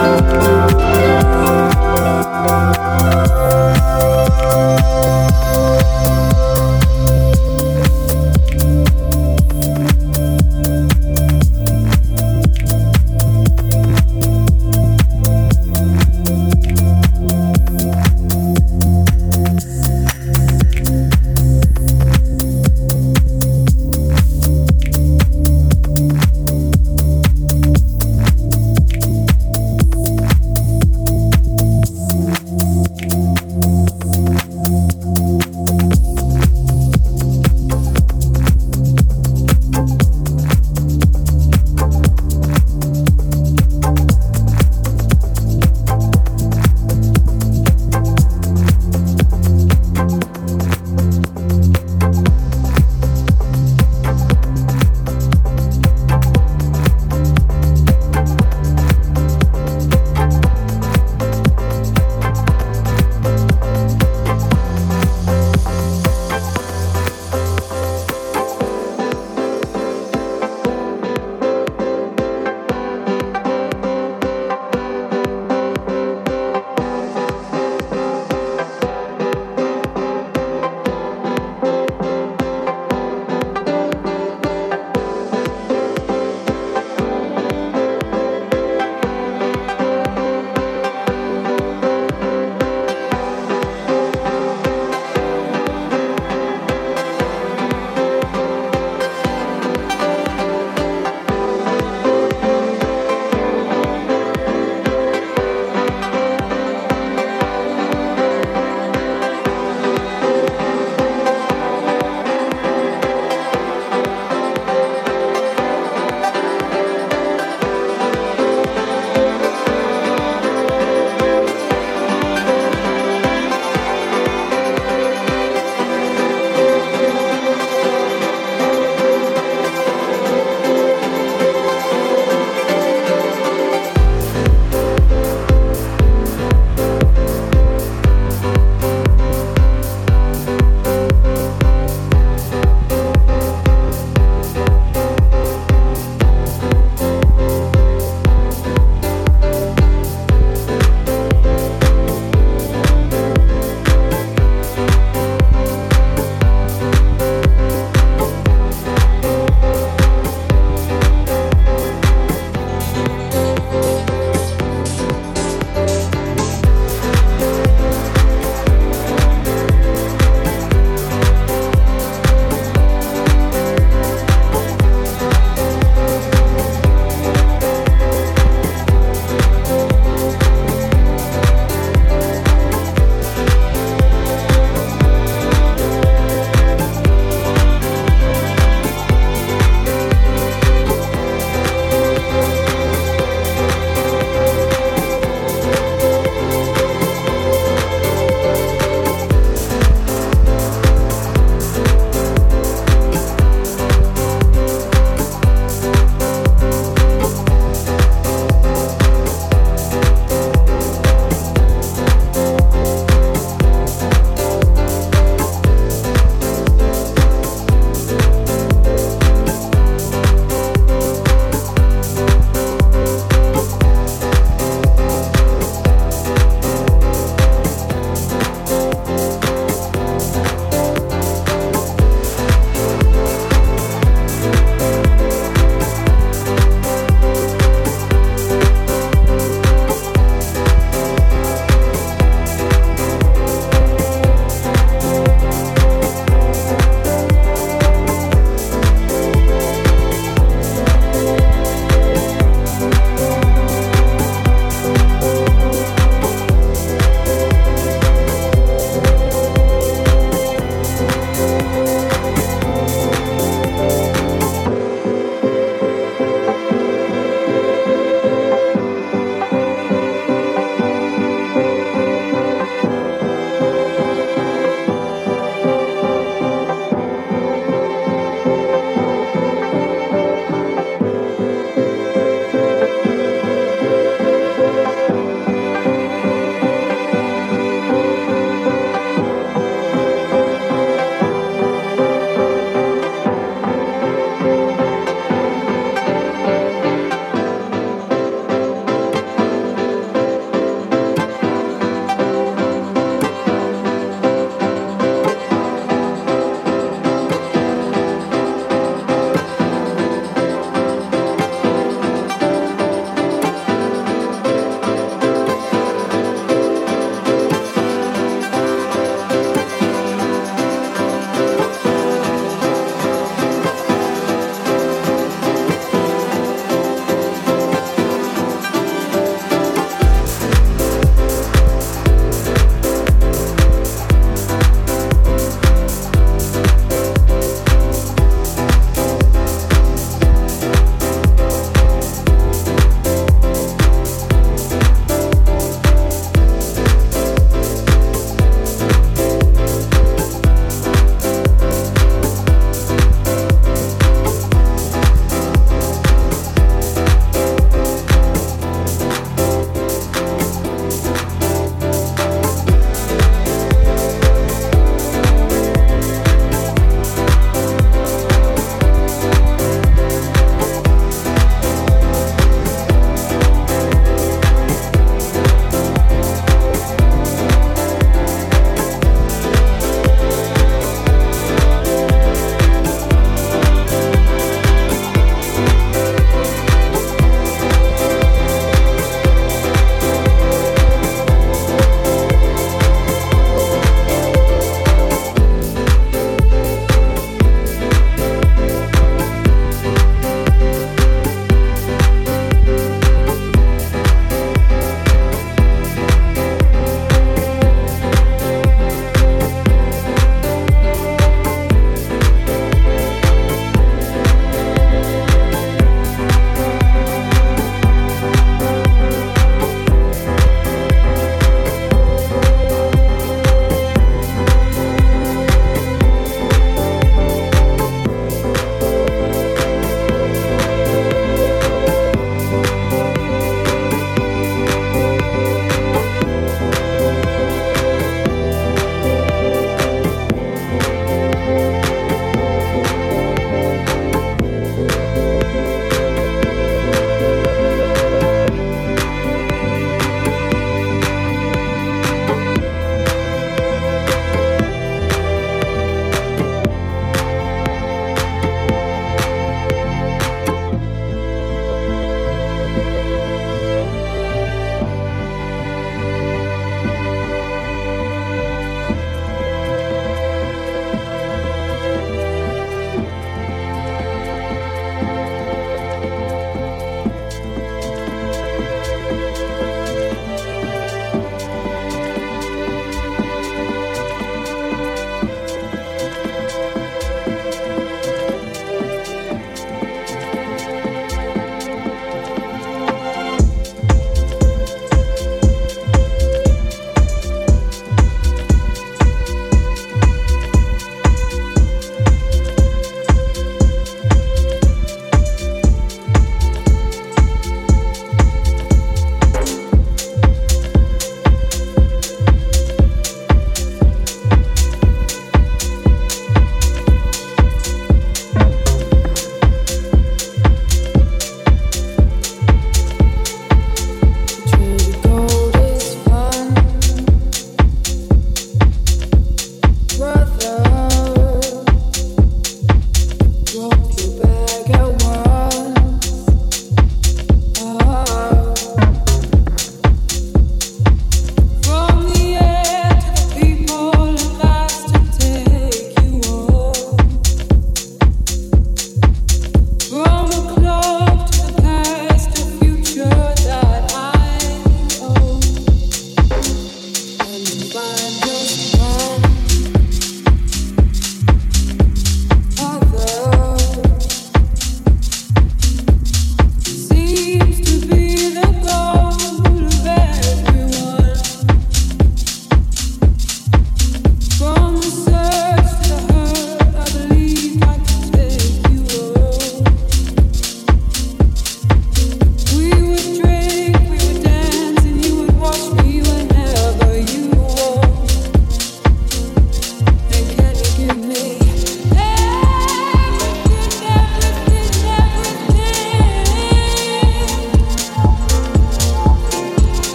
Música